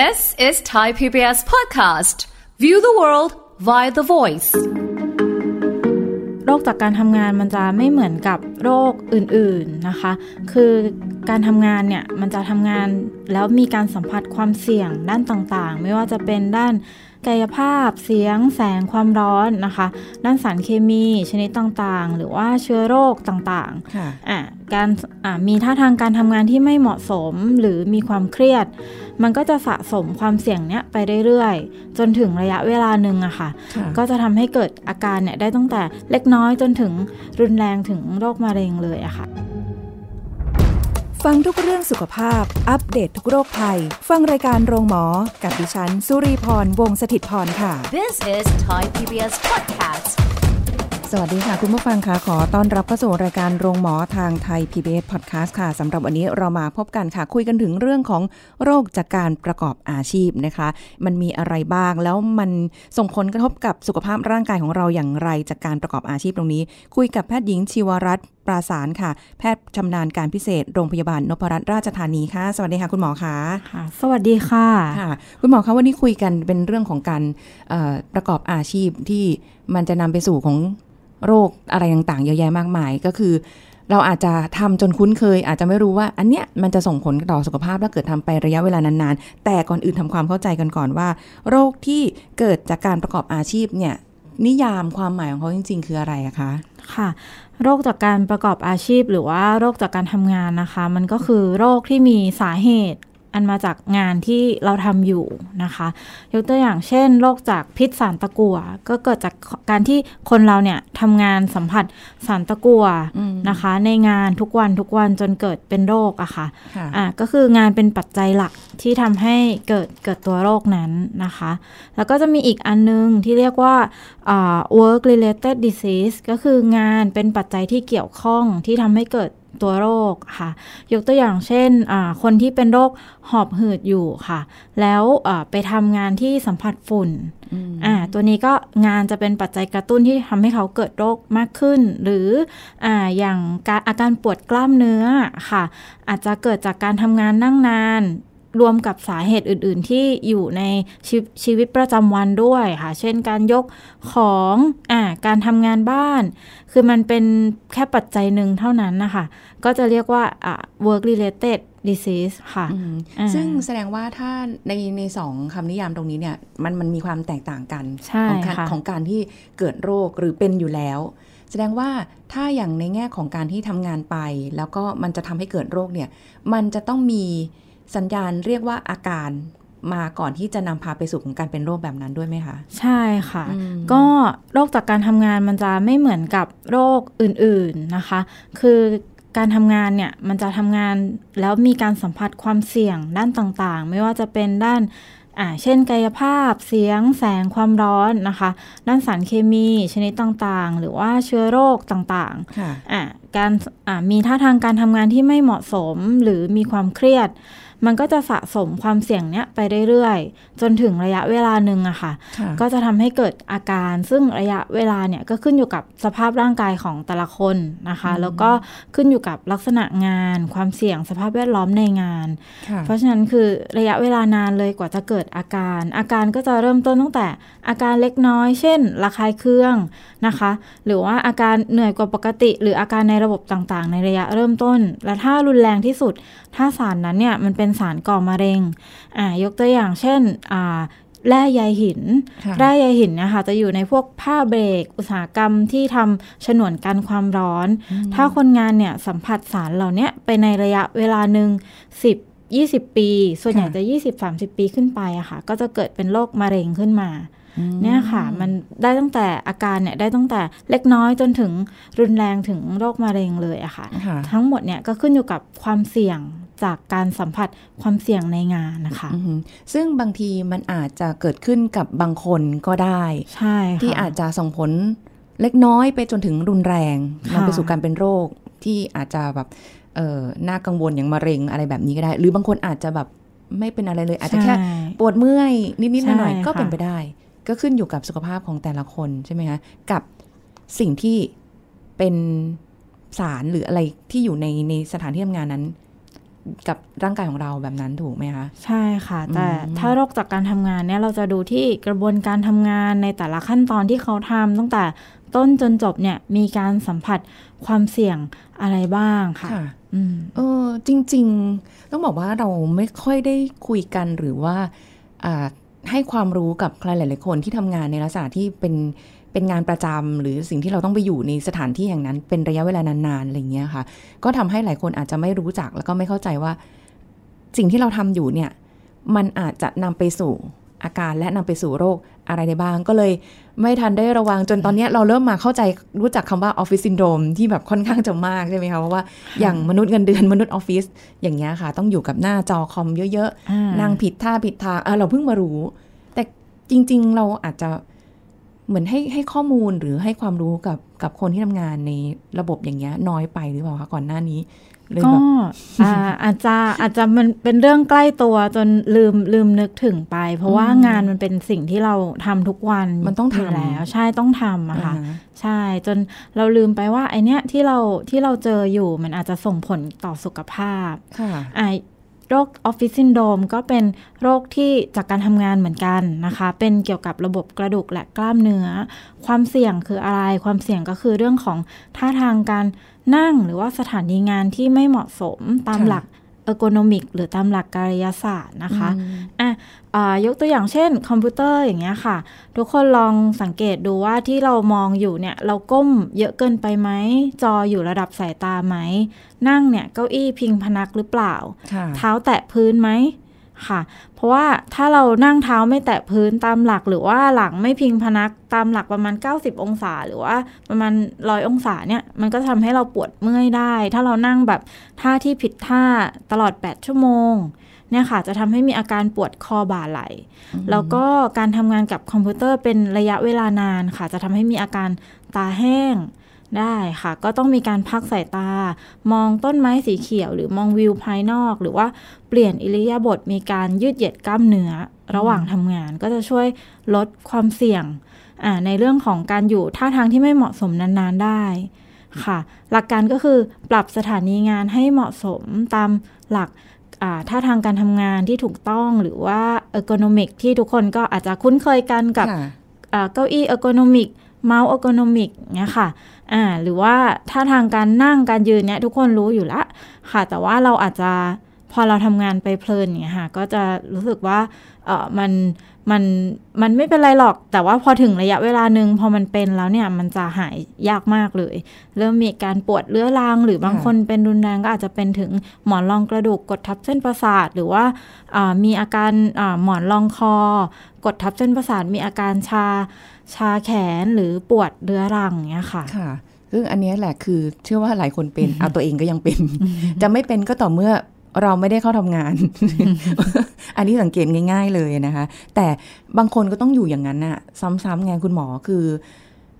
This is Thai PBS podcast. View the world via the voice. โรคจากการทำงานมันจะไม่เหมือนกับโรคอื่นๆนะคะ คือการทำงานเนี่ยมันจะทำงานแล้วมีการสัมผัสความเสี่ยงด้านต่างๆ ไม่ว่าจะเป็นด้าน กายภาพ เสียง แสง ความร้อนนะคะ ด้านสารเคมีชนิดต่างๆ หรือว่าเชื้อโรคต่างๆค่ะอะการอะมีท่าทางการทำงานที่ไม่เหมาะสมหรือมีความเครียด มันก็จะสะสมความเสี่ยงเนี้ยไปเรื่อยๆ จนถึงระยะเวลาหนึ่งอะค่ะค่ะก็จะทำให้เกิดอาการเนี่ยได้ตั้งแต่เล็กน้อยจนถึงรุนแรงถึงโรคมะเร็งเลยอะค่ะ ฟังทุกเรื่องสุขภาพ อัปเดตททุกโรคภัย ฟังรายการโรงหมอ กับดิฉัน สุรีพร วงศิตพรค่ะ This is Thai PBS podcast. สวัสดีค่ะ คุณผู้ฟังค่ะ ขอต้อนรับเข้าสู่รายการโรงหมอทางไทย PBS Podcast ค่ะสำหรับวันนี้เรามาพบกันค่ะ คุยกันถึงเรื่องของโรคจากการประกอบอาชีพนะคะ มันมีอะไรบ้างแล้วมันส่งผลกระทบกับสุขภาพร่างกายของเราอย่างไรจากการประกอบอาชีพตรงนี้ คุยกับแพทย์หญิงชีวรัตน์ ปราสารค่ะ แพทย์ชำนาญการพิเศษ โรงพยาบาลนพรัตน์ราชธานีค่ะ สวัสดีค่ะ คุณหมอค่ะค่ะ สวัสดีค่ะค่ะ คุณหมอคะวันนี้คุยกันเป็นเรื่องของการเอ่อประกอบอาชีพที่มันจะนำไปสู่ของโรคอะไรต่างๆ เยอะแยะมากมายก็คือ เราอาจจะทำจนคุ้นเคย อาจจะไม่รู้ว่าอันเนี้ยมันจะส่งผลต่อสุขภาพถ้าเกิดทำไประยะเวลานานๆ แต่ก่อนอื่นทำความเข้าใจกันก่อนว่า โรคที่เกิดจากการประกอบอาชีพเนี่ยนิยามความหมายของเขาจริง ๆ คืออะไรอะคะค่ะ โรคจากการประกอบอาชีพ หรือว่าโรคจากการทำงานนะคะ มันก็คือโรคที่มีสาเหตุ อันมาจากงานที่เราทำอยู่นะคะ ยกตัวอย่างเช่นโรคจากพิษสารตะกั่วก็เกิดจากการที่คนเราเนี่ยทำงานสัมผัสสารตะกั่วอืมนะคะ ในงานทุกวันทุกวันจนเกิดเป็นโรคอะค่ะค่ะอะก็คืองานเป็นปัจจัยหลักที่ทำให้เกิดเกิดตัวโรคนั้นนะคะ แล้วก็จะมีอีกอันนึงที่เรียกว่าอ่า work related disease ก็คืองานเป็นปัจจัยที่เกี่ยวข้องที่ทำให้เกิด ตัวโรคค่ะ ยกตัวอย่างเช่นอ่าคนที่เป็นโรคหอบหืดอยู่ค่ะ แล้วอ่าไปทำงานที่สัมผัสฝุ่นอ่าตัวนี้ก็งานจะเป็นปัจจัยกระตุ้นที่ทำให้เขาเกิดโรคมากขึ้น หรืออ่าอย่างการอาการปวดกล้ามเนื้อค่ะ อาจจะเกิดจากการทำงานนั่งนาน รวมกับสาเหตุอื่น ๆ ที่อยู่ในชีวชีวิตประจำวันด้วยค่ะ เช่นการยกของอ่าการทำงานบ้าน คือมันเป็นแค่ปัจจัยหนึ่งเท่านั้นนะคะ ก็จะเรียกว่าอ่า work related disease ค่ะอืมอ่าซึ่งแสดงว่าถ้าในในสองคำนิยามตรงนี้เนี่ย มันมันมีความแตกต่างกันใช่ของการค่ะของการที่เกิดโรคหรือเป็นอยู่แล้ว แสดงว่าถ้าอย่างในแง่ของการที่ทำงานไป แล้วก็มันจะทำให้เกิดโรคเนี่ย มันจะต้องมี สัญญาณเรียกว่าอาการมาก่อนที่จะนำพาไปสู่ของการเป็นโรคแบบนั้นด้วยไหมคะ ใช่ค่ะอืมก็โรคจากการทำงานมันจะไม่เหมือนกับโรคอื่นๆนะคะ คือการทำงานเนี่ยมันจะทำงานแล้วมีการสัมผัสความเสี่ยงด้านต่างๆ ไม่ว่าจะเป็นด้านอ่าเช่นกายภาพเสียงแสงความร้อนนะคะ ด้านสารเคมีชนิดต่างๆ หรือว่าเชื้อโรคต่างๆค่ะอะการอะมีท่าทางการทำงานที่ไม่เหมาะสมหรือมีความเครียด มันก็จะสะสมความเสี่ยงเนี้ยไปเรื่อยๆ จนถึงระยะเวลาหนึ่งอะค่ะค่ะก็จะทำให้เกิดอาการ ซึ่งระยะเวลาเนี่ยก็ขึ้นอยู่กับสภาพร่างกายของแต่ละคนนะคะ แล้วก็ขึ้นอยู่กับลักษณะงาน ความเสี่ยงสภาพแวดล้อมในงานค่ะเพราะฉะนั้นคือระยะเวลานานเลยกว่าจะเกิดอาการ อาการก็จะเริ่มต้นตั้งแต่อาการเล็กน้อย เช่น ระคายเคืองนะคะ หรือว่าอาการเหนื่อยกว่าปกติ หรืออาการในระบบต่างๆ ในระยะเริ่มต้น และถ้ารุนแรงที่สุด ถ้าสารนั้นเนี่ยมันเป็นสารก่อมะเร็งอ่ายกตัวอย่างเช่นอ่าแร่ใยหินค่ะแร่ใยหินเนะคะจะอยู่ในพวกผ้าเบรก อุตสาหกรรมที่ทำฉนวนกันความร้อน ถ้าคนงานเนี่ยสัมผัสสารเหล่าเนี้ยไปในระยะเวลาหนึ่ง10 20 ปี ส่วนใหญ่ค่ะจะ 20-30 ปีขึ้นไปอะค่ะ ก็จะเกิดเป็นโรคมะเร็งขึ้นมา เนี่ยค่ะ มันได้ตั้งแต่อาการเนี่ยได้ตั้งแต่เล็กน้อยจนถึงรุนแรงถึงโรคมะเร็งเลยอะค่ะค่ะทั้งหมดเนี่ยก็ขึ้นอยู่กับความเสี่ยง จากการสัมผัสความเสี่ยงในงานนะคะอือหือซึ่งบางทีมันอาจจะเกิดขึ้นกับบางคนก็ได้ใช่ค่ะที่อาจจะส่งผลเล็กน้อยไปจนถึงรุนแรงค่ะนำไปสู่การเป็นโรคที่อาจจะแบบเออน่ากังวลอย่างมะเร็งอะไรแบบนี้ก็ได้ หรือบางคนอาจจะแบบไม่เป็นอะไรเลย อาจจะแค่ใช่ปวดเมื่อยนิดๆหใช่น่อยๆก็ค่ะเป็นไปได้ ก็ขึ้นอยู่กับสุขภาพของแต่ละคนใช่ไหมคะกับสิ่งที่เป็นสารหรืออะไรที่อยู่ในในสถานที่ทำงานนั้น กับร่างกายของเราแบบนั้นถูกไหมคะใช่ค่ะ แต่อืมถ้าโรคจากการทำงานเนี่ยเราจะดูที่กระบวนการทำงานในแต่ละขั้นตอนที่เขาทำตั้งแต่ต้นจนจบเนี่ยมีการสัมผัสความเสี่ยงอะไรบ้างค่ะค่ะอืมเออจริง ๆ ต้องบอกว่าเราไม่ค่อยได้คุยกันหรือว่าอ่าให้ความรู้กับใครหลาย ๆ คนที่ทำงานในลักษณะที่เป็น เป็นงานประจำหรือสิ่งที่เราต้องไปอยู่ในสถานที่แห่งนั้น เป็นระยะเวลานานๆอะไรเงี้ยค่ะ ก็ทำให้หลายคนอาจจะไม่รู้จักแล้วก็ไม่เข้าใจว่า สิ่งที่เราทำอยู่เนี่ย มันอาจจะนำไปสู่อาการและนำไปสู่โรคอะไรได้บ้าง ก็เลยไม่ทันได้ระวังจนตอนนี้เราเริ่มมาเข้าใจรู้จักคำว่าออฟฟิศซินโดรมที่แบบค่อนข้างจะมากใช่ไหมคะเพราะว่าอย่างมนุษย์เงินเดือนมนุษย์ออฟฟิศอย่างเงี้ยค่ะ ต้องอยู่กับหน้าจอคอมเยอะๆนั่งผิดท่าผิดทางเราเพิ่งมารู้ แต่จริง ๆ เราอาจจะ เหมือนให้ให้ข้อมูลหรือให้ความรู้กับกับคนที่ทำงานในระบบอย่างเงี้ยน้อยไปหรือเปล่าคะก่อนหน้านี้เลยก็แบบอ่าอาจจะอาจจะมันเป็นเรื่องใกล้ตัวจนลืมลืมนึกถึงไป เพราะว่าอืมงานมันเป็นสิ่งที่เราทำทุกวันมันต้องทำยู่แล้ว ใช่ต้องทำอะค่ะอ่าฮะใช่จนเราลืมไปว่าไอเนี้ยที่เราที่เราเจออยู่มันอาจจะส่งผลต่อสุขภาพค่ะไอ โรคออฟฟิศซินโดรมก็เป็นโรคที่จากการทำงานเหมือนกันนะคะ เป็นเกี่ยวกับระบบกระดูกและกล้ามเนื้อ ความเสี่ยงคืออะไร ความเสี่ยงก็คือเรื่องของท่าทางการนั่งหรือว่าสถานีงานที่ไม่เหมาะสมตามหลัก ergonomic หรือตามหลักการยศาสตร์นะคะอืมอะอ่ายกตัวอย่างเช่น คอมพิวเตอร์อย่างเงี้ยค่ะ ทุกคนลองสังเกตดูว่าที่เรามองอยู่เนี่ย เราก้มเยอะเกินไปไหม จออยู่ระดับสายตาไหม นั่งเนี่ย เก้าอี้พิงพนักหรือเปล่าค่ะเท้าแตะพื้นไหม ค่ะ เพราะว่าถ้าเรานั่งเท้าไม่แตะพื้นตามหลัก หรือว่าหลังไม่พิงพนักตามหลักประมาณ 90 องศา หรือว่าประมาณร้อยองศาเนี่ยมันก็ทำให้เราปวดเมื่อยได้ ถ้าเรานั่งแบบท่าที่ผิดท่าตลอด 8 ชั่วโมงเนี่ยค่ะจะทำให้มีอาการปวดคอบ่าไหล่แล้วก็การทำงานกับคอมพิวเตอร์เป็นระยะเวลานานค่ะ จะทำให้มีอาการตาแห้ง ได้ค่ะ ก็ต้องมีการพักสายตา มองต้นไม้สีเขียว หรือมองวิวภายนอก หรือว่าเปลี่ยนอิริยาบถมีการยืดเหยียดกล้ามเนื้อ ระหว่างทำงานก็จะช่วยลดความเสี่ยงอ่าในเรื่องของการอยู่ท่าทางที่ไม่เหมาะสมนาน ๆ ได้ค่ะ หลักการก็คือปรับสถานีงานให้เหมาะสมตามหลักอ่าท่าทางการทำงานที่ถูกต้องหรือว่า ergonomic ที่ทุกคนก็อาจจะคุ้นเคยกันกับค่ะอ่าเก้าอี้ ergonomic เมาส์ ergonomic เนี่ยค่ะอ่าหรือว่าท่าทางการนั่งการยืนเนี่ยทุกคนรู้อยู่ละค่ะ แต่ว่าเราอาจจะพอเราทำงานไปเพลินเนี่ยค่ะก็จะรู้สึกว่าเออมันมันมันไม่เป็นไรหรอก แต่ว่าพอถึงระยะเวลาหนึ่งพอมันเป็นแล้วเนี่ยมันจะหายยากมากเลย เริ่มมีการปวดเรื้อรัง หรือบางค่ะคนเป็นรุนแรงก็อาจจะเป็นถึงหมอนรองกระดูกกดทับเส้นประสาท หรือว่าอ่ามีอาการอ่าหมอนรองคอ กดทับเส้นประสาทมีอาการชา ชาแขนหรือปวดเรื้อรังเนี้ยค่ะค่ะ ซึ่งอันเนี้ยแหละคือเชื่อว่าหลายคนเป็นเอาตัวเองก็ยังเป็น จะไม่เป็นก็ต่อเมื่อเราไม่ได้เข้าทำงาน อันนี้สังเกตง่าย ๆเลยนะคะ แต่บางคนก็ต้องอยู่อย่างนั้นน่ะ ซ้ำๆไงคุณหมอคือ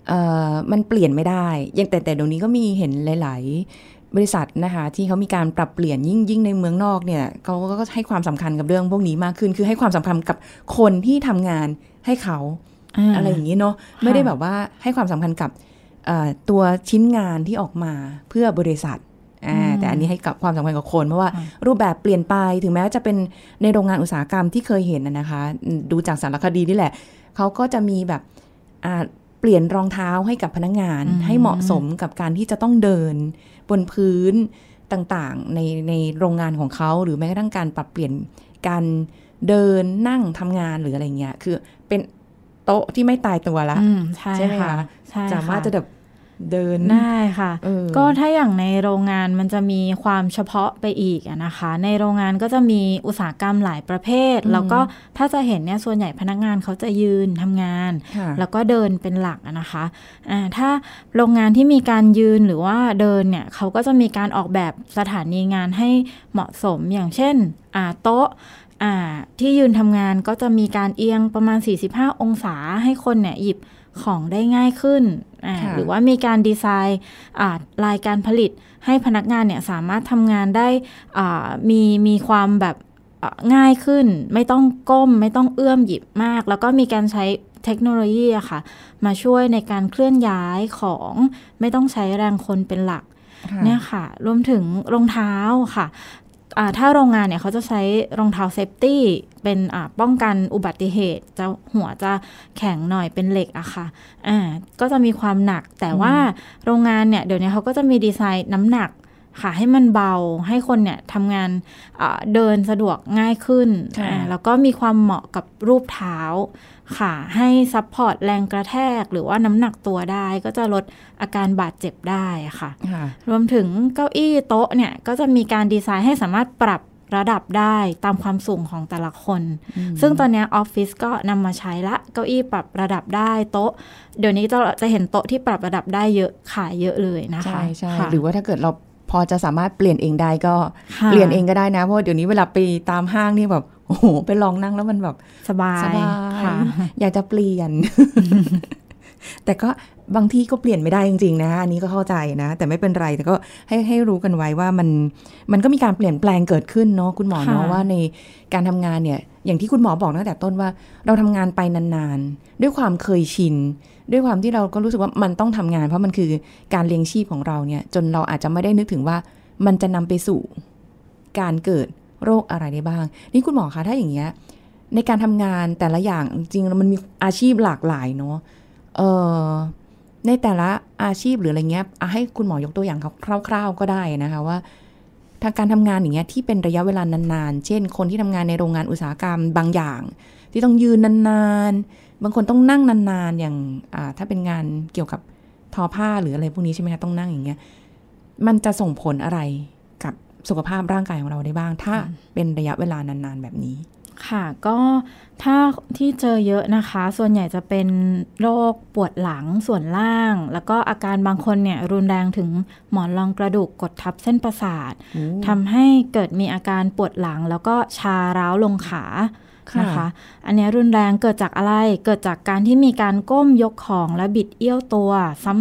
เอ่อมันเปลี่ยนไม่ได้ยังแต่แต่เดี๋ยวนี้ก็มีเห็นหลาย ๆ บริษัทนะคะ ที่เขามีการปรับเปลี่ยนยิ่งยิ่งในเมืองนอกเนี่ยเขาก็ให้ความสำคัญกับเรื่องพวกนี้มากขึ้น คือให้ความสำคัญกับคนที่ทำงานให้เขา อะไรอย่างนี้เนาะไม่ได้แบบว่าให้ความสำคัญกับเอ่อตัวชิ้นงานที่ออกมาเพื่อบริษัทอ่าอืมแต่อันนี้ให้กับความสำคัญกับคน เพราะว่าค่ะรูปแบบเปลี่ยนไปถึงแม้ว่าจะเป็นในโรงงานอุตสาหกรรมที่เคยเห็นนะนะคะอืมดูจากสารคดีนี่แหละ เขาก็จะมีแบบอ่าเปลี่ยนรองเท้าให้กับพนักงาน ให้เหมาะสมกับการที่จะต้องเดินบนพื้นต่างๆในในโรงงานของเขาหรือแม้กระทั่งการปรับเปลี่ยนการเดินนั่งทำงานหรืออะไรเงี้ยคือเป็น โต๊ะที่ไม่ตายตัวละอืมใช่ใช่ไหมค่ะคะใช่สามารถค่จะแบบเดินได้ค่ะเออก็ถ้าอย่างในโรงงานมันจะมีความเฉพาะไปอีกอะนะคะ ในโรงงานก็จะมีอุตสาหกรรมหลายประเภทอืมแล้วก็ถ้าจะเห็นเนี่ยส่วนใหญ่พนักงานเขาจะยืนทำงานค่ะแล้วก็เดินเป็นหลักอะนะคะอ่าถ้าโรงงานที่มีการยืนหรือว่าเดินเนี่ยเขาก็จะมีการออกแบบสถานีงานให้เหมาะสมอย่างเช่นอ่าโต๊ะอ่า ที่ยืนทำงานก็จะมีการเอียงประมาณ 45 องศาให้คนเนี่ยหยิบของได้ง่ายขึ้นอ่าค่ะหรือว่ามีการดีไซน์อ่าลายการผลิตให้พนักงานเนี่ยสามารถทำงานได้อ่ามีมีความแบบอ่าง่ายขึ้น ไม่ต้องก้ม ไม่ต้องเอื้อมหยิบมาก แล้วก็มีการใช้เทคโนโลยีอะค่ะ มาช่วยในการเคลื่อนย้ายของไม่ต้องใช้แรงคนเป็นหลักค่ะเนี่ยค่ะ รวมถึงรองเท้าค่ะอ่า ถ้าโรงงานเนี่ยเขาจะใช้รองเท้าเซฟตี้เป็นอ่าป้องกันอุบัติเหตุ จะหัวจะแข็งหน่อยเป็นเหล็กอะค่ะอ่าก็จะมีความหนักแต่ว่าโรงงานเนี่ยเดี๋ยวนี้เขาก็จะมีดีไซน์น้ำหนักค่ะให้มันเบาให้คนเนี่ยทำงานอ่าเดินสะดวกง่ายขึ้นค่ะอ่าแล้วก็มีความเหมาะกับรูปเท้า ค่ะให้ support แรงกระแทก หรือว่าน้ำหนักตัวได้ก็จะลดอาการบาดเจ็บได้ค่ะค่ะ รวมถึงเก้าอี้โต๊ะเนี่ย ก็จะมีการดีไซน์ให้สามารถปรับระดับได้ตามความสูงของแต่ละคน ซึ่งตอนเนี้ยออฟฟิศก็นำมาใช้ละเก้าอี้ปรับระดับได้โต๊ะ เดี๋ยวนี้จะจะเห็นโต๊ะที่ปรับระดับได้เยอะขายเยอะเลยนะคะ ใช่ใช่ค่ะหรือว่าถ้าเกิดเราพอจะสามารถเปลี่ยนเองได้ก็ค่ะเปลี่ยนเองก็ได้นะ เพราะว่าเดี๋ยวนี้เวลาไปตามห้างนี่แบบ โอ้โหไปลองนั่งแล้วมันแบบสบายสบายค่ะอยากจะเปลี่ยน แต่ก็บางที่ก็เปลี่ยนไม่ได้จริง ๆ นะ อันนี้ก็เข้าใจนะ แต่ไม่เป็นไร แต่ก็ให้ให้รู้กันไว้ว่ามันมันก็มีการเปลี่ยนแปลงเกิดขึ้นเนาะคุณหมอเนาะค่ะว่าในการทำงานเนี่ย อย่างที่คุณหมอบอกตั้งแต่ต้นว่า เราทำงานไปนานๆ ด้วยความเคยชิน ด้วยความที่เราก็รู้สึกว่ามันต้องทำงาน เพราะมันคือการเลี้ยงชีพของเราเนี่ย จนเราอาจจะไม่ได้นึกถึงว่ามันจะนำไปสู่การเกิด โรคอะไรได้บ้าง นี่คุณหมอคะถ้าอย่างเงี้ยในการทำงานแต่ละอย่างจริงมันมีอาชีพหลากหลายเนาะเออในแต่ละอาชีพหรืออะไรเงี้ยอะให้คุณหมอยกตัวอย่างคร่าว ๆ ก็ได้นะคะว่าทางการทำงานอย่างเงี้ยที่เป็นระยะเวลานานๆ เช่น คนที่ทำงานในโรงงานอุตสาหกรรมบางอย่าง ที่ต้องยืนนานๆ บางคนต้องนั่งนานๆ อย่างถ้าเป็นงานเกี่ยวกับทอผ้าหรืออะไรพวกนี้ใช่ไหมคะต้องนั่งอย่างเงี้ย มันจะส่งผลอะไรกับ สุขภาพร่างกายของเราได้บ้าง ถ้าเป็นระยะเวลานานๆแบบนี้ ค่ะ ก็ถ้าที่เจอเยอะนะคะ ส่วนใหญ่จะเป็นโรคปวดหลังส่วนล่าง แล้วก็อาการบางคนเนี่ยรุนแรงถึงหมอนรองกระดูกกดทับเส้นประสาททำให้เกิดมีอาการปวดหลัง แล้วก็ชาร้าวลงขาค่ะ นะคะ อันเนี้ยรุนแรงเกิดจากอะไร เกิดจากการที่มีการก้มยกของและบิดเอี้ยวตัว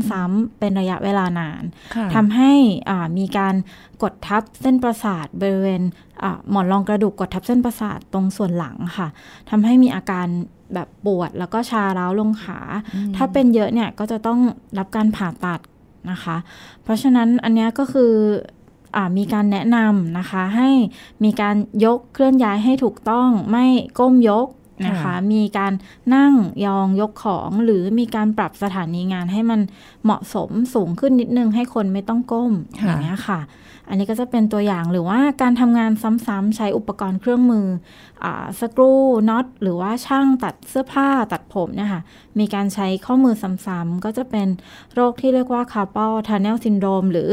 ซ้ำๆเป็นระยะเวลานานค่ะทำให้อ่ามีการกดทับเส้นประสาทบริเวณอ่าหมอนรองกระดูกกดทับเส้นประสาทตรงส่วนหลังค่ะ ทำให้มีอาการแบบปวดแล้วก็ชาร้าวลงขา ถ้าเป็นเยอะเนี่ยก็จะต้องรับการผ่าตัดนะคะ เพราะฉะนั้นอันเนี้ยก็คืออา มีการแนะนำนะคะ ให้มีการยกเคลื่อนย้ายให้ถูกต้องไม่ก้มยกนะคะค่ะมีการนั่งยองยกของหรือมีการปรับสถานีงานให้มันเหมาะสมสูงขึ้นนิดนึงให้คนไม่ต้องก้มค่ะอย่างเงี้ยค่ะ อันนี้ก็จะเป็นตัวอย่างหรือว่าการทำงานซ้ำๆใช้อุปกรณ์เครื่องมืออาสกรูน็อตหรือว่าช่างตัดเสื้อผ้าตัดผมเนี่ยค่ะมีการใช้ข้อมือซ้ำๆก็จะเป็นโรคที่เรียกว่า carpal tunnel syndrome หรือ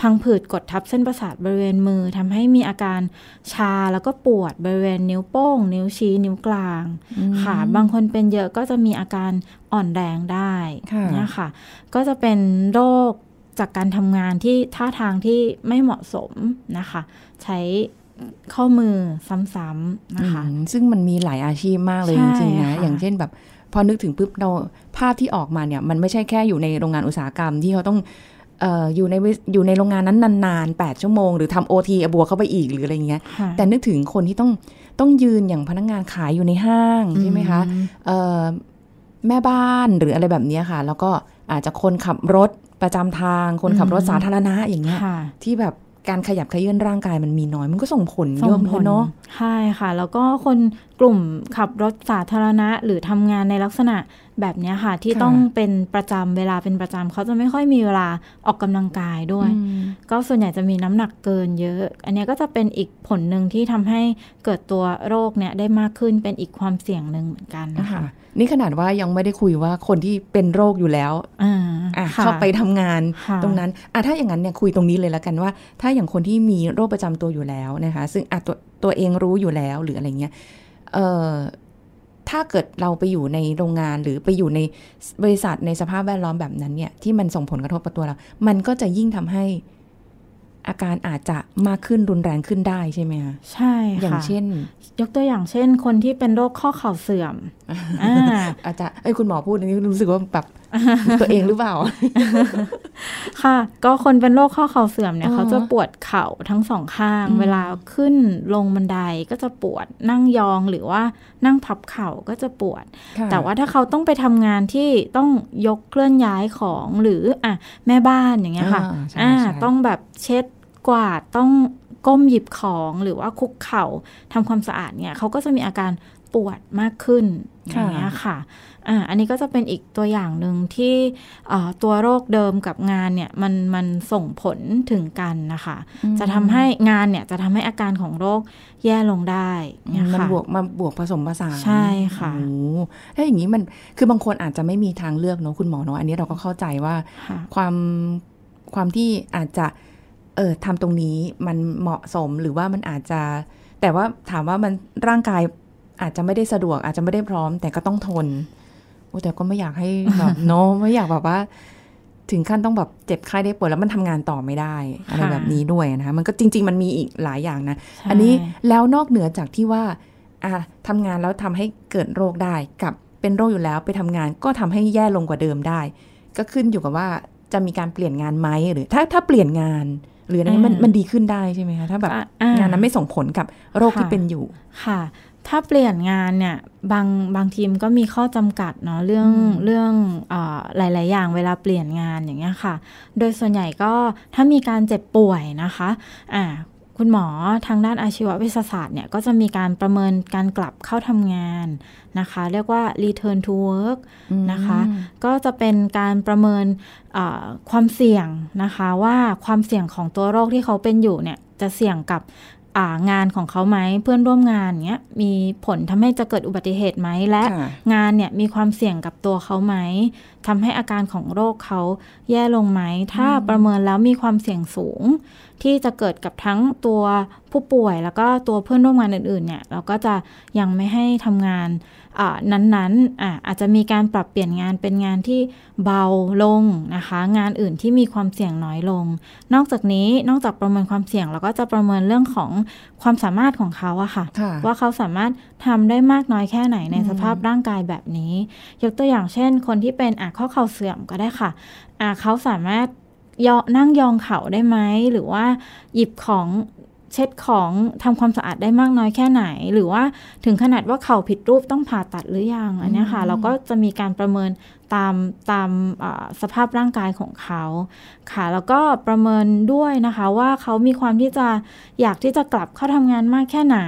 พังผืดกดทับเส้นประสาทบริเวณมือทำให้มีอาการชาแล้วก็ปวดบริเวณนิ้วโป้ง นิ้วชี้ นิ้วกลางค่ะบางคนเป็นเยอะก็จะมีอาการอ่อนแรงได้ค่ะเนี่ยค่ะก็จะเป็นโรค จากการทำงานที่ท่าทางที่ไม่เหมาะสมนะคะ ใช้ข้อมือซ้ำๆนะคะอืมซึ่งมันมีหลายอาชีพมากเลยใช่จริงๆนะค่ะอย่างเช่นแบบ พอนึกถึงปุ๊บเราภาพที่ออกมาเนี่ย มันไม่ใช่แค่อยู่ในโรงงานอุตสาหกรรมที่เขาต้องเอ่ออยู่ในวิอยู่ในโรงงานนั้นนานๆ 8 ชั่วโมง หรือทำโอทีบวกเข้าไปอีกหรืออะไรเงี้ยค่ะแต่นึกถึงคนที่ต้องต้องยืนอย่างพนักงานขายอยู่ในห้างใช่ไหมคะอืมเอ่อแม่บ้านหรืออะไรแบบเนี้ยค่ะ แล้วก็ อาจจะคนขับรถประจำทาง คนขับรถอืมสาธารณะอย่างเงี้ยค่ะที่แบบการขยับเขยื่อนร่างกายมันมีน้อยมันก็ส่งผลเยส่อะงเหมือนผกัลนเนาะใช่ค่ะ แล้วก็คนกลุ่มขับรถสาธารณะ หรือทำงานในลักษณะ แบบเนี้ยค่ะ ที่ค่ะต้องเป็นประจำเวลาเป็นประจำเขาจะไม่ค่อยมีเวลาออกกำลังกายด้วยอืมก็ส่วนใหญ่จะมีน้ำหนักเกินเยอะ อันเนี้ยก็จะเป็นอีกผลหนึ่งที่ทำให้เกิดตัวโรคเนี้ยได้มากขึ้นเป็นอีกความเสี่ยงหนึ่งเหมือนกันนะคะค่ะนี่ขนาดว่ายังไม่ได้คุยว่าคนที่เป็นโรคอยู่แล้วอ่าอะค่ะเข้าไปทำงานค่ะตรงนั้นอะถ้าอย่างนั้นเนี่ยคุยตรงนี้เลยแล้วกันว่า ถ้าอย่างคนที่มีโรคประจำตัวอยู่แล้วนะคะ ซึ่งอะตัวตัวเองรู้อยู่แล้วหรืออะไรเงี้ยเอ่อ ถ้าเกิดเราไปอยู่ในโรงงานหรือไปอยู่ในบริษัทในสภาพแวดล้อมแบบนั้นเนี่ยที่มันส่งผลกระทบกับตัวเรา มันก็จะยิ่งทำให้อาการอาจจะมากขึ้นรุนแรงขึ้นได้ใช่ไหมคะใช่ค่ะอย่างเช่น ยกตัวอย่างเช่น คนที่เป็นโรคข้อเข่าเสื่อมอ่าอาจจะเอ้ยคุณหมอพูดอันนี้รู้สึกว่าแบบ ตัวเองหรือเปล่า ค่ะ ก็คนเป็นโรคข้อเข่าเสื่อมเนี่ยอ๋อเขาจะปวดเข่าทั้งสองข้างอืมเวลาขึ้นลงบันไดก็จะปวดนั่งยองหรือว่านั่งพับเข่าก็จะปวดค่ะแต่ว่าถ้าเขาต้องไปทำงานที่ต้องยกเคลื่อนย้ายของหรืออะแม่บ้านอย่างเงี้ยค่ะอ่าใช่อ่าใช่ต้องแบบเช็ดกวาดต้องก้มหยิบของหรือว่าคุกเข่าทำความสะอาดเนี่ยเขาก็จะมีอาการปวดมากขึ้นอย่างเงี้ยค่ะ อ่าอันนี้ก็จะเป็นอีกตัวอย่างหนึ่งที่ตัวโรคเดิมกับงานเนี่ยมันมันส่งผลถึงกันนะคะ จะทำให้งานเนี่ยจะทำให้อาการของโรคแย่ลงได้มันบวกมาบวกผสมผสานใช่ค่ะโอ้ถ้าอย่างนี้มันคือบางคนอาจจะไม่มีทางเลือกเนาะคุณหมอเนาะอันนี้เราก็เข้าใจว่าความความที่อาจจะเออทำตรงนี้มันเหมาะสมหรือว่ามันอาจจะ แต่ว่าถามว่ามันร่างกายอาจจะไม่ได้สะดวกอาจจะไม่ได้พร้อม แต่ก็ต้องทนโอ้ แต่ก็ไม่อยากให้แบบโน้ไม่อยากแบบว่า ถึงขั้นต้องแบบเจ็บไข้ได้ป่วยแล้วมันทำงานต่อไม่ได้ อะไรแบบนี้ด้วยนะคะมันก็จริง ๆ มันมีอีกหลายอย่างนะ อันนี้แล้วนอกเหนือจากที่ว่าอะทำงานแล้วทำให้เกิดโรคได้กับเป็นโรคอยู่แล้วไปทำงานก็ทำให้แย่ลงกว่าเดิมได้ ก็ขึ้นอยู่กับว่าจะมีการเปลี่ยนงานไหมหรือถ้าถ้าเปลี่ยนงานหรืออะไรมันมันดีขึ้นได้ใช่ไหมคะถ้าแบบงานนั้นไม่ส่งผลกับโรคที่เป็นอยู่ค่ะ ถ้าเปลี่ยนงานเนี่ยบางบางทีมก็มีข้อจำกัดเนาะเรื่องเรื่องอหลาย ๆ อย่างเวลาเปลี่ยนงานอย่างเงี้ยค่ะ โดยส่วนใหญ่ก็ถ้ามีการเจ็บป่วยนะคะอ่าคุณหมอทางด้านอาชีววิทยาศาสตร์เนี่ยก็จะมีการประเมินการกลับเข้าทำงานนะคะ เรียกว่า return to work นะคะ ก็จะเป็นการประเมินความเสี่ยงนะคะ ว่าความเสี่ยงของตัวโรคที่เขาเป็นอยู่เนี่ยจะเสี่ยงกับ งานของเขาไหมเพื่อนร่วมงานเนี้ยมีผลทำให้จะเกิดอุบัติเหตุไหมและงานเนี่ยมีความเสี่ยงกับตัวเขาไหมทำให้อาการของโรคเขาแย่ลงไหม ถ้าประเมินแล้วมีความเสี่ยงสูง ที่จะเกิดกับทั้งตัวผู้ป่วย แล้วก็ตัวเพื่อนร่วมงานอื่นๆเนี่ยเราก็จะยังไม่ให้ทำงาน นั้นๆอาอาจจะมีการปรับเปลี่ยนงานเป็นงานที่เบาลงนะคะ งานอื่นที่มีความเสี่ยงน้อยลง นอกจากนี้นอกจากประเมินความเสี่ยงเราก็จะประเมินเรื่องของความสามารถของเขาอะค่ะ ว่าเขาสามารถทำได้มากน้อยแค่ไหนในสภาพร่างกายแบบนี้ ยกตัวอย่างเช่น คนที่เป็นอะข้อเข่าเสื่อมก็ได้ค่ะอะเขาสามารถยอนั่งยองเข่าได้ไหม หรือว่าหยิบของ เช็ดของทำความสะอาดได้มากน้อยแค่ไหน หรือว่าถึงขนาดว่าเข่าผิดรูปต้องผ่าตัดหรือยังอันนี้ค่ะ เราก็จะมีการประเมินตามตามสภาพร่างกายของเขาค่ะ แล้วก็ประเมินด้วยนะคะว่าเขามีความที่จะอยากที่จะกลับเข้าทำงานมากแค่ไหน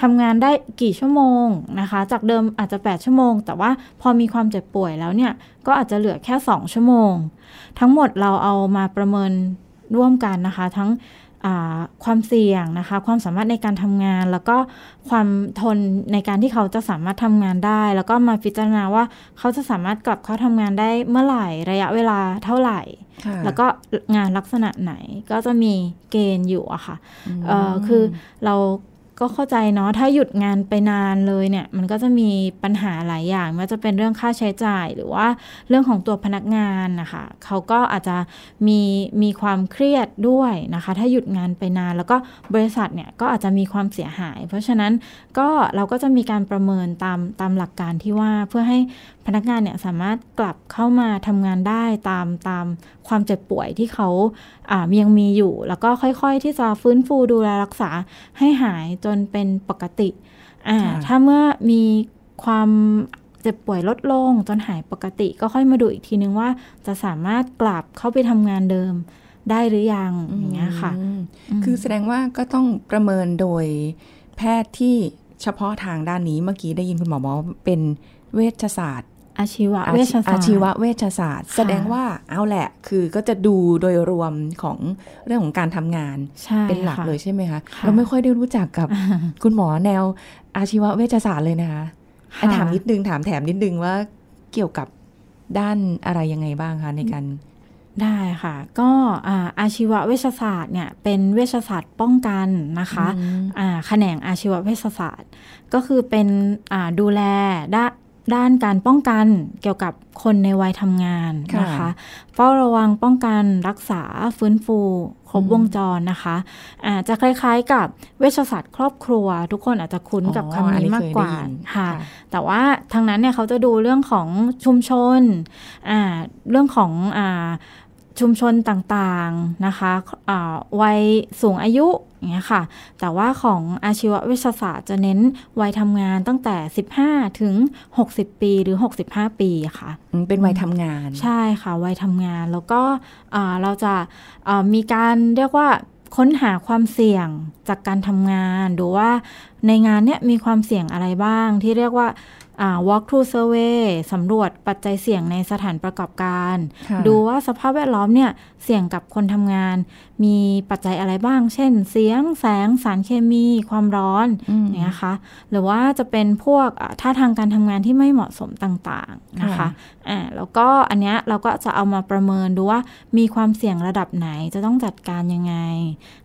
ทำงานได้กี่ชั่วโมงนะคะ จากเดิมอาจจะ 8 ชั่วโมง แต่ว่าพอมีความเจ็บป่วยแล้วเนี่ย ก็อาจจะเหลือแค่ 2 ชั่วโมง ทั้งหมดเราเอามาประเมินร่วมกันนะคะ ทั้ง ความเสี่ยงนะคะ ความสามารถในการทำงาน แล้วก็ความทนในการที่เขาจะสามารถทำงานได้ แล้วก็มาพิจารณาว่าเขาจะสามารถกลับเข้าทำงานได้เมื่อไหร่ระยะเวลาเท่าไหร่ แล้วก็งานลักษณะไหนก็จะมีเกณฑ์อยู่อะค่ะคือเรา ก็เข้าใจเนาะถ้าหยุดงานไปนานเลยเนี่ย มันก็จะมีปัญหาหลายอย่างไม่ว่าจะเป็นเรื่องค่าใช้จ่าย หรือว่าเรื่องของตัวพนักงานนะคะเขาก็อาจจะมีมีความเครียดด้วยนะคะ ถ้าหยุดงานไปนานแล้วก็บริษัทเนี่ยก็อาจจะมีความเสียหาย เพราะฉะนั้นก็เราก็จะมีการประเมินตามตามหลักการที่ว่าเพื่อให้ พนักงานเนี่ยสามารถกลับเข้ามาทำงานได้ตามตามความเจ็บป่วยที่เขาอ่ายังมีอยู่ แล้วก็ค่อยๆ ที่จะฟื้นฟูดูแลรักษาให้หายจนเป็นปกติอ่าถ้าเมื่อมีความเจ็บป่วยลดลงจนหายปกติก็ค่อยมาดูอีกทีนึงว่าจะสามารถกลับเข้าไปทำงานเดิมได้หรือยังอย่างเงี้ยค่ะ คือแสดงว่าก็ต้องประเมินโดยแพทย์ที่เฉพาะทางด้านนี้เมื่อกี้ได้ยินคุณหมอบอกเป็นเวชศาสตร์ อาชีวะเวชศาสตร์อาชีวะเวชศาสตร์ แสดงว่าเอาแหละ คือก็จะดูโดยรวมของเรื่องของการทำงานเป็นหลักเลยใช่ไหมคะเราไม่ค่อยได้รู้จักกับคุณหมอแนวอาชีวะเวชศาสตร์เลยนะคะถามนิดนึงถามแถมนิดนึงว่าเกี่ยวกับด้านอะไรยังไงบ้างคะในการได้ค่ะ ก็อาชีวเวชศาสตร์เนี่ยเป็นเวชศาสตร์ป้องกันนะคะแขนงอาชีวเวชศาสตร์ ก็คือเป็นดูแลด้าน ด้านการป้องกันเกี่ยวกับคนในวัยทำงานนะคะเฝ้าระวังป้องกันรักษาฟื้นฟูครบวงจรนะคะอาจจะคล้ายๆกับเวชศาสตร์ครอบครัว ทุกคนอาจจะคุ้นกับคำนี้มากกว่าค่ะ แต่ว่าทางนั้นเนี่ยเขาจะดูเรื่องของชุมชนเรื่องของอ ชุมชนต่างๆนะคะวัยสูงอายุอย่างเงี้ยค่ะ แต่ว่าของอาชีววิทยาศาสตร์จะเน้นวัยทำงานตั้งแต่ 15 ถึง 60 ปีหรือ 65 ปีค่ะ เป็นวัยทำงาน ใช่ค่ะ วัยทำงานแล้วก็เราจะมีการเรียกว่าค้นหาความเสี่ยงจากการทำงาน ดูว่าในงานเนี้ยมีความเสี่ยงอะไรบ้างที่เรียกว่า walk through survey สำรวจปัจจัยเสี่ยงในสถานประกอบการค่ะดูว่าสภาพแวดล้อมเนี่ยเสี่ยงกับคนทำงาน มีปัจจัยอะไรบ้าง เช่น เสียง แสง สารเคมี ความร้อนอืมอย่างเงี้ยนะคะหรือว่าจะเป็นพวกอะท่าทางการทำงานที่ไม่เหมาะสมต่างๆนะคะค่ะ อ่าแล้วก็อันเนี้ยเราก็จะเอามาประเมินดูว่ามีความเสี่ยงระดับไหนจะต้องจัดการยังไง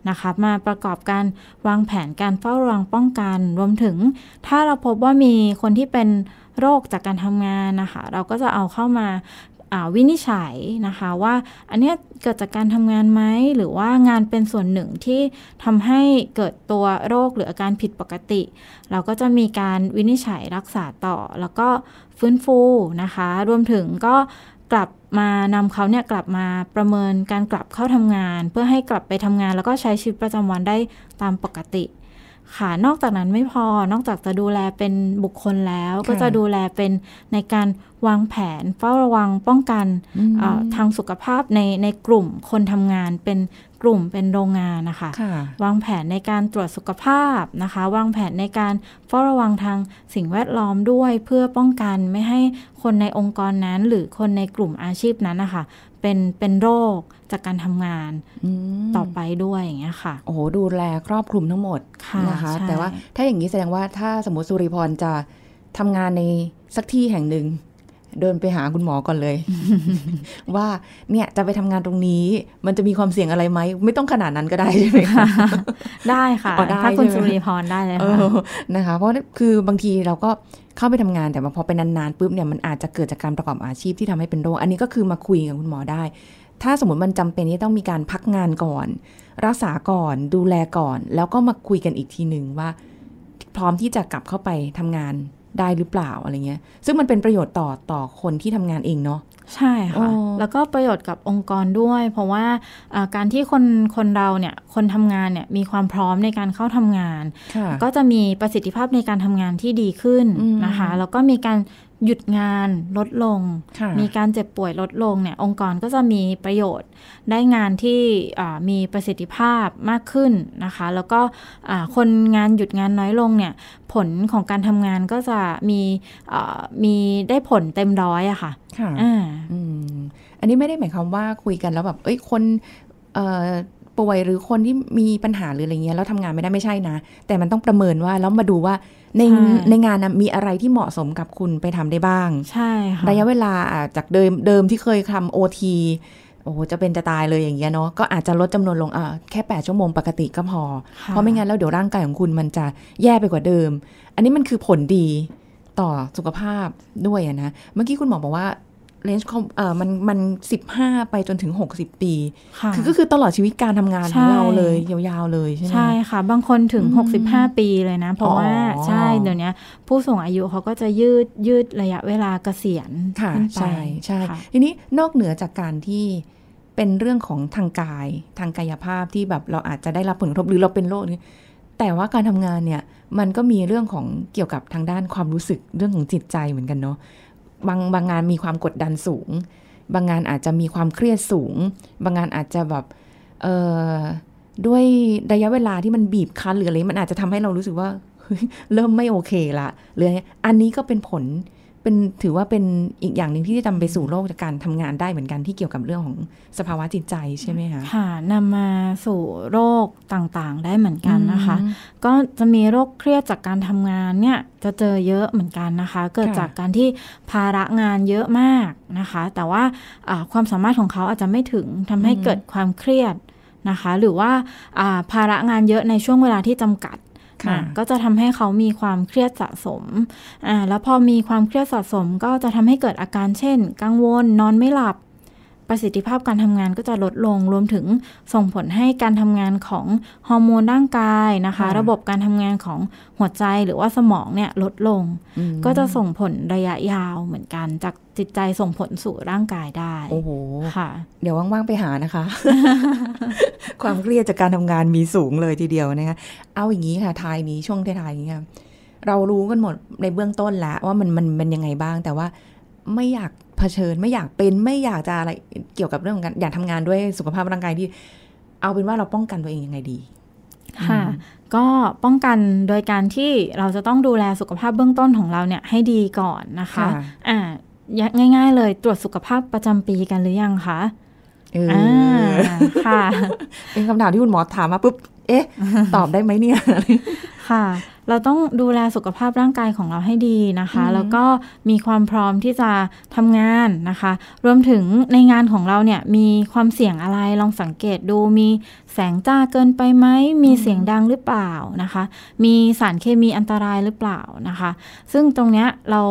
นะคะมาประกอบการวางแผนการเฝ้าระวังป้องกัน รวมถึงถ้าเราพบว่ามีคนที่เป็นโรคจากการทำงานนะคะ เราก็จะเอาเข้ามาอ่า วินิจฉัยนะคะว่าอันนี้เกิดจากการทำงานไหมหรือว่างานเป็นส่วนหนึ่งที่ทำให้เกิดตัวโรคหรืออาการผิดปกติ เราก็จะมีการวินิจฉัยรักษาต่อ แล้วก็ฟื้นฟูนะคะ รวมถึงก็กลับมานำเขาเนี่ยกลับมาประเมินการกลับเข้าทำงาน เพื่อให้กลับไปทำงาน แล้วก็ใช้ชีวิตประจำวันได้ตามปกติ ค่ะ นอกจากนั้นไม่พอ นอกจากจะดูแลเป็นบุคคลแล้วค่ะก็จะดูแลเป็นในการวางแผนเฝ้าระวังป้องกันอืมเอ่อทางสุขภาพในในกลุ่มคนทำงานเป็นกลุ่มเป็นโรงงานนะคะค่ะวางแผนในการตรวจสุขภาพนะคะ วางแผนในการเฝ้าระวังทางสิ่งแวดล้อมด้วย เพื่อป้องกันไม่ให้คนในองค์กรนั้น หรือคนในกลุ่มอาชีพนั้นนะคะเป็นเป็นโรค จากการทำงานอืมต่อไปด้วยอย่างเงี้ยค่ะ โอ้โหดูแลครอบคลุมทั้งหมดค่ะนะคะใช่แต่ว่าถ้าอย่างนี้แสดงว่าถ้าสมมติสุริพรจะทำงานในสักที่แห่งหนึ่ง เดินไปหาคุณหมอก่อนเลย ว่าเนี่ยจะไปทำงานตรงนี้ มันจะมีความเสี่ยงอะไรไหม ไม่ต้องขนาดนั้นก็ได้ใช่ไหมคะได้ค่ะอ๋อได้ถ้าคุณใช่สุไหมริพรได้เลยเอค่ะอนะคะ เพราะคือบางทีเราก็เข้าไปทำงานแต่ว่าพอเป็นนานๆปุ๊บเนี่ยมันอาจจะเกิดจากการประกอบอาชีพที่ทำให้เป็นโรคอันนี้ก็คือมาคุยกับคุณหมอได้ ถ้าสมมติมันจำเป็นที่ต้องมีการพักงานก่อน รักษาก่อนดูแลก่อน แล้วก็มาคุยกันอีกทีหนึ่งว่า พร้อมที่จะกลับเข้าไปทำงานได้หรือเปล่าอะไรเงี้ย ซึ่งมันเป็นประโยชน์ต่อต่อคนที่ทำงานเองเนาะใช่ค่ะอ๋อแล้วก็ประโยชน์กับองค์กรด้วย เพราะว่าอ่าการที่คนคนเราเนี่ยคนทำงานเนี่ยมีความพร้อมในการเข้าทำงานค่ะก็จะมีประสิทธิภาพในการทำงานที่ดีขึ้นอืมนะคะ แล้วก็มีการ หยุดงานลดลงค่ะมีการเจ็บป่วยลดลงเนี่ยองค์กรก็จะมีประโยชน์ได้งานที่อ่ามีประสิทธิภาพมากขึ้นนะคะ แล้วก็อ่าคนงานหยุดงานน้อยลงเนี่ยผลของการทำงานก็จะมีอ่ามีได้ผลเต็มร้อยอะค่ะค่ะอ่าอืมอันนี้ไม่ได้หมายความว่าคุยกันแล้วแบบเอ้ยคนเอ่อ ป่วยหรือคนที่มีปัญหาหรืออะไรเงี้ยแล้วทำงานไม่ได้ไม่ใช่นะ แต่มันต้องประเมินว่าแล้วมาดูว่าในใช่ในงานนะมีอะไรที่เหมาะสมกับคุณไปทำได้บ้าง ใช่ค่ะระยะเวลาอะจากเดิมเดิมที่เคยทำโอทีโอ้โหจะเป็นจะตายเลยอย่างเงี้ยเนาะก็อาจจะลดจำนวนลงอะแค่ 8 ชั่วโมงปกติก็พอค่ะเพราะไม่งั้นแล้วเดี๋ยวร่างกายของคุณมันจะแย่ไปกว่าเดิม อันนี้มันคือผลดีต่อสุขภาพด้วยอะนะ เมื่อกี้คุณหมอบอกว่า เลนส์เอ่อมันมันสิบห้าไปจนถึงหกสิบปีค่ะคือก็คือตลอดชีวิตการทำงานของใช่เราเลย ยาวๆเลยใช่ไหมใช่ค่ะ บางคนถึงอืม65ปีเลยนะ เพราะว่าอ๋อใช่เดี๋ยวนี้ผู้สูงอายุเขาก็จะยืดยืดระยะเวลาเกษียณค่ะขึ้นไปใช่ใช่ค่ะทีนี้นอกเหนือจากการที่เป็นเรื่องของทางกายทางกายภาพที่แบบเราอาจจะได้รับผลกระทบหรือเราเป็นโรคนี้แต่ว่าการทำงานเนี่ยมันก็มีเรื่องของเกี่ยวกับทางด้านความรู้สึกเรื่องของจิตใจเหมือนกันเนาะ บางบางงานมีความกดดันสูง บางงานอาจจะมีความเครียดสูง บางงานอาจจะแบบเอ่อด้วยระยะเวลาที่มันบีบคั้นหรืออะไรมันอาจจะทำให้เรารู้สึกว่าเริ่มไม่โอเคละหรืออะไรเงี้ยอันนี้ก็เป็นผล เป็นถือว่าเป็นอีกอย่างหนึ่งที่จะนำไปสู่โรคจากการทำงานได้เหมือนกันที่เกี่ยวกับเรื่องของสภาวะจิตใจใช่ไหมคะค่ะนำมาสู่โรคต่างๆ ได้เหมือนกันนะคะอืมก็จะมีโรคเครียดจากการทำงานเนี่ยจะเจอเยอะเหมือนกันนะคะ เกิดค่ะจากการที่ภาระงานเยอะมากนะคะ แต่ว่าอ่าความสามารถของเขาอาจจะไม่ถึงทำให้อืมเกิดความเครียดนะคะ หรือว่าอ่าภาระงานเยอะในช่วงเวลาที่จำกัดค่ะอะ ก็จะทำให้เขามีความเครียดสะสมอ่าแล้วพอมีความเครียดสะสมก็จะทำให้เกิดอาการเช่น กังวลนอนไม่หลับ ประสิทธิภาพการทำงานก็จะลดลงรวมถึงส่งผลให้การทำงานของฮอร์โมนร่างกายนะคะค่ะระบบการทำงานของหัวใจหรือว่าสมองเนี่ยลดลงอืมก็จะส่งผลระยะยาวเหมือนกันจากจิตใจส่งผลสู่ร่างกายได้ โอ้โหค่ะ เดี๋ยวว่างๆไปหานะคะ ความเครียดจากการทำงานมีสูงเลยทีเดียวนะคะเอาอย่างนี้ค่ะทายนี้ช่วงท้ายๆอย่างนี้ค่ะเรารู้กันหมดในเบื้องต้นแล้วว่ามันมันมันยังไงบ้างแต่ว่าไม่อยาก เผชิญไม่อยากเป็นไม่อยากจะอะไรเกี่ยวกับเรื่องของการอยากทำงานด้วยสุขภาพร่างกายที่ เอาเป็นว่าเราป้องกันตัวเองยังไงดีค่ะก็ป้องกันโดยการที่เราจะต้องดูแลสุขภาพเบื้องต้นของเราเนี่ยให้ดีก่อนนะคะค่ะอ่าง่าย ๆ เลยตรวจสุขภาพประจำปีกันหรือยังคะเอออ่าอค่ะ เป็นคำถามที่คุณหมอถามมาปุ๊บ เอ๊ะ ตอบได้ไหมเนี่ย ค่ะ เราต้องดูแลสุขภาพร่างกายของเราให้ดีนะคะอือฮึแล้วก็มีความพร้อมที่จะทำงานนะคะ รวมถึงในงานของเราเนี่ยมีความเสี่ยงอะไรลองสังเกตดูมีแสงจ้าเกินไปไหมมีเสียงดังหรือเปล่านะคะ มีสารเคมีอันตรายหรือเปล่านะคะ ซึ่งตรงเนี้ยเรา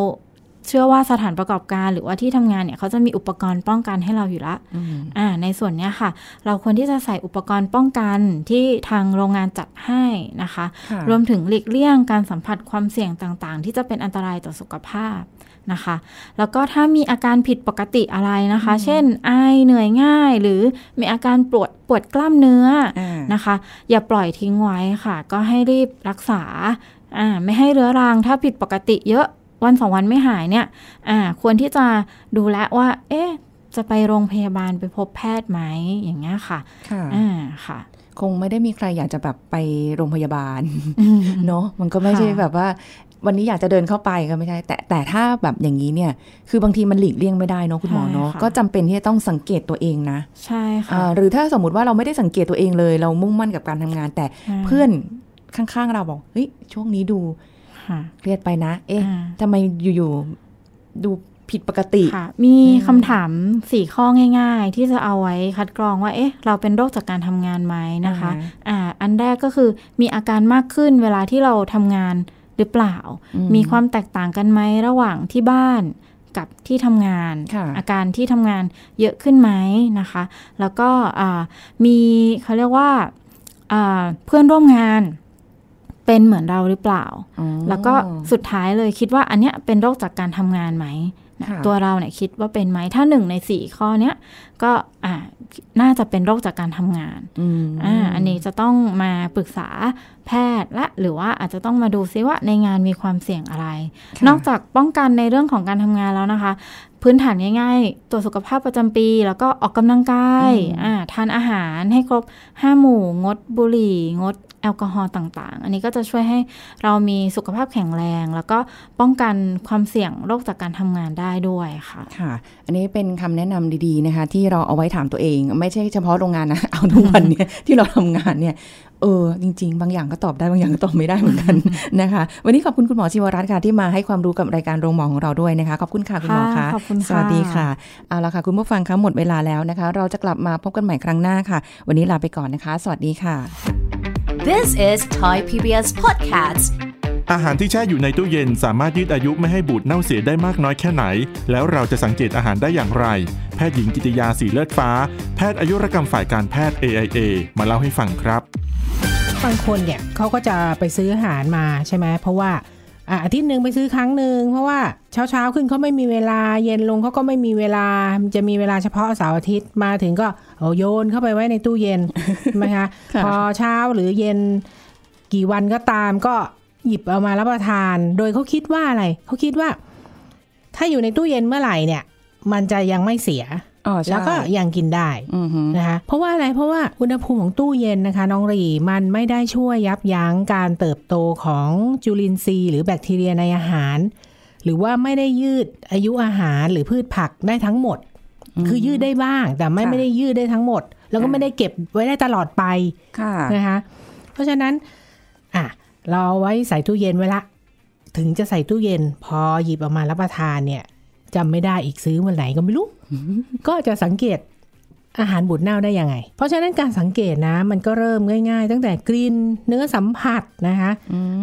เชื่อว่าสถานประกอบการหรือว่าที่ทำงานเนี่ยเขาจะมีอุปกรณ์ป้องกันให้เราอยู่ละอืมอ่า ในส่วนเนี้ยค่ะ เราควรที่จะใส่อุปกรณ์ป้องกันที่ทางโรงงานจัดให้นะคะค่ะรวมถึงหลีกเลี่ยงการสัมผัสความเสี่ยงต่างๆ ที่จะเป็นอันตรายต่อสุขภาพนะคะ แล้วก็ถ้ามีอาการผิดปกติอะไรนะคะ เช่น ไอเหนื่อยง่าย หรือมีอาการปวดปวดกล้ามเนื้ออ่านะคะ อย่าปล่อยทิ้งไว้ค่ะ ก็ให้รีบรักษาอ่าไม่ให้เรื้อรังถ้าผิดปกติเยอะ วันสองวันไม่หายเนี่ยอ่าควรที่จะดูแลว่า เอ๊ะจะไปโรงพยาบาลไปพบแพทย์ไหมอย่างเงี้ยค่ะค่ะอ่าค่ะ คงไม่ได้มีใครอยากจะแบบไปโรงพยาบาลอืมเนาะมันก็ไม่ใช่ค่ะแบบว่าวันนี้อยากจะเดินเข้าไปก็ไม่ใช่ แต่แต่ถ้าแบบอย่างนี้เนี่ย คือบางทีมันหลีกเลี่ยงไม่ได้เนาะคุณหมอเนาะใช่ค่ะก็จำเป็นที่จะต้องสังเกตตัวเองนะ ใช่ค่ะอ่าหรือถ้าสมมติว่าเราไม่ได้สังเกตตัวเองเลย เรามุ่งมั่นกับการทำงาน แต่ใช่เพื่อนข้างๆเราบอกเฮ้ยช่วงนี้ดูค่ะ เครียดไปนะ เอ๊ะอ่าทำไมอยู่ๆดูผิดปกติค่ะมีอืมคำถามสี่ข้อง่าย ๆ ที่จะเอาไว้คัดกรองว่า เอ๊ะ เราเป็นโรคจากการทำงานไหมนะคะอ่าอันแรกก็คือมีอาการมากขึ้นเวลาที่เราทำงานหรือเปล่าอืมมีความแตกต่างกันไหมระหว่างที่บ้านกับที่ทำงานค่ะอาการที่ทำงานเยอะขึ้นไหมนะคะ แล้วก็อ่ามีเขาเรียกว่าอ่าเพื่อนร่วมงาน เป็นเหมือนเราหรือเปล่าอ๋อแล้วก็สุดท้ายเลยคิดว่าอันเนี้ยเป็นโรคจากการทำงานไหมนะค่ะตัวเราเนี่ยคิดว่าเป็นไหม ถ้าหนึ่งในสี่ข้อเนี้ยก็อ่าน่าจะเป็นโรคจากการทำงานอืมอ่าอันนี้จะต้องมาปรึกษาแพทย์และ หรือว่าอาจจะต้องมาดูซิว่าในงานมีความเสี่ยงอะไรค่ะนอกจากป้องกันในเรื่องของการทำงานแล้วนะคะ พื้นฐานง่ายๆ ตัวจสุขภาพประจำปี แล้วก็ออกกำลังกายอืมอ่าทานอาหารให้ครบ5หมู่งดบุหรี่งด แอลกอฮอล์ต่างๆ อันนี้ก็จะช่วยให้เรามีสุขภาพแข็งแรง แล้วก็ป้องกันความเสี่ยงโรคจากการทำงานได้ด้วยค่ะ ค่ะ อันนี้เป็นคำแนะนำดีๆนะคะ ที่เราเอาไว้ถามตัวเอง ไม่ใช่เฉพาะโรงงานนะ เอาทุกวันเนี่ยที่เราทำงานเนี่ยเออจริง ๆ บางอย่างก็ตอบได้บางอย่างก็ตอบไม่ได้เหมือนกันนะคะ วันนี้ขอบคุณคุณหมอชิวรัตน์ค่ะที่มาให้ความรู้กับรายการโรงหมอของเราด้วยนะคะ ขอบคุณค่ะคุณหมอค่ะค่ะขอบคุณค่ะสวัสดีค่ะเอาละค่ะ คุณผู้ฟังคะหมดเวลาแล้วนะคะ เราจะกลับมาพบกันใหม่ครั้งหน้าค่ะ วันนี้ลาไปก่อนนะคะ สวัสดีค่ะ This is Thai PBS Podcast. อาหารที่แช่อยู่ในตู้เย็นสามารถยืดอายุไม่ให้บูดเน่าเสียได้มากน้อยแค่ไหน แล้วเราจะสังเกตอาหารได้อย่างไร แพทย์หญิงกิติยาสีเลือดฟ้า แพทย์อายุรกรรมฝ่ายการแพทย์ AIA มาเล่าให้ฟังครับ บางคนเนี่ยเขาก็จะไปซื้ออาหารมาใช่ไหมเพราะว่า อะอาทิตย์หนึ่งไปซื้อครั้งหนึ่งเพราะว่าเช้าเช้าๆขึ้นเขาไม่มีเวลาเย็นลงเขาก็ไม่มีเวลาจะมีเวลาเฉพาะเสาร์อาทิตย์มาถึงก็เอาโยนเข้าไปไว้ในตู้เย็นใช่ไหมคะค่ะพอเช้าหรือเย็นกี่วันก็ตามก็หยิบเอามารับประทาน โดยเขาคิดว่าอะไรเขาคิดว่า ถ้าอยู่ในตู้เย็นเมื่อไหร่เนี่ย มันจะยังไม่เสียอ๋อใช่ แล้วก็ยังกินได้อือหือนะคะเพราะว่าอะไรเพราะว่าอุณหภูมิของตู้เย็นนะคะ น้องหรีมันไม่ได้ช่วยยับยั้งการเติบโตของจุลินทรีย์ หรือแบคทีเรียในอาหาร หรือว่าไม่ได้ยืดอายุอาหารหรือพืชผักได้ทั้งหมด คือยืดได้บ้าง แต่ไม่ค่ะไม่ได้ยืดได้ทั้งหมด แล้วก็ค่ะไม่ได้เก็บไว้ได้ตลอดไปค่ะนะคะเพราะฉะนั้นอะเราเอาไว้ใส่ตู้เย็นไว้ละ ถึงจะใส่ตู้เย็น พอหยิบออกมารับประทานเนี่ย จำไม่ได้อีกซื้อวันไหนก็ไม่รู้ ก็จะสังเกตอาหารบูดเน่าได้ยังไง เพราะฉะนั้นการสังเกตนะมันก็เริ่มง่ายๆ ตั้งแต่กลิ่นเนื้อสัมผัสนะคะ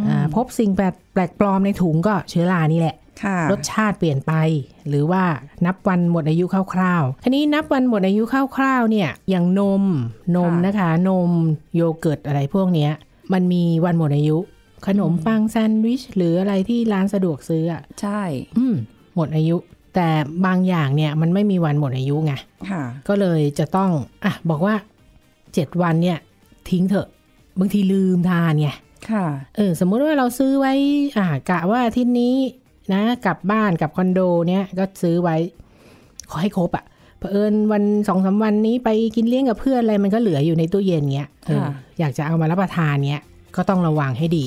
อ่าพบสิ่งแปลกแปลกปลอมในถุงก็เชื้อรานี่แหละค่ะรสชาติเปลี่ยนไป หรือว่านับวันหมดอายุคร่าวๆทีนี้นับวันหมดอายุคร่าวๆเนี่ยอย่างนมนมค่ะนะคะ นมโยเกิร์ตอะไรพวกเนี้ย มันมีวันหมดอายุ ขนมปังแซนด์วิช หรืออะไรที่ร้านสะดวกซื้ออะใช่ อืมหมดอายุ แต่บางอย่างเนี่ยมันไม่มีวันหมดอายุไงค่ะก็เลยจะต้องอะบอกว่าเจ็ดวันเนี่ย ทิ้งเถอะ บางทีลืมทานไงค่ะเออสมมุติว่าเราซื้อไว้ อ่ากะว่าอาทิตย์นี้นะกลับบ้านกับคอนโดเนี่ยก็ซื้อไว้ ขอให้ครบอะ่ะเผอิญวันสองสามวันนี้ไปกินเลี้ยงกับเพื่อนอะไรมันก็เหลืออยู่ในตู้เย็นเงี้ยเออค่ะอยากจะเอามารับประทานเนี้ยก็ต้องระวังให้ดี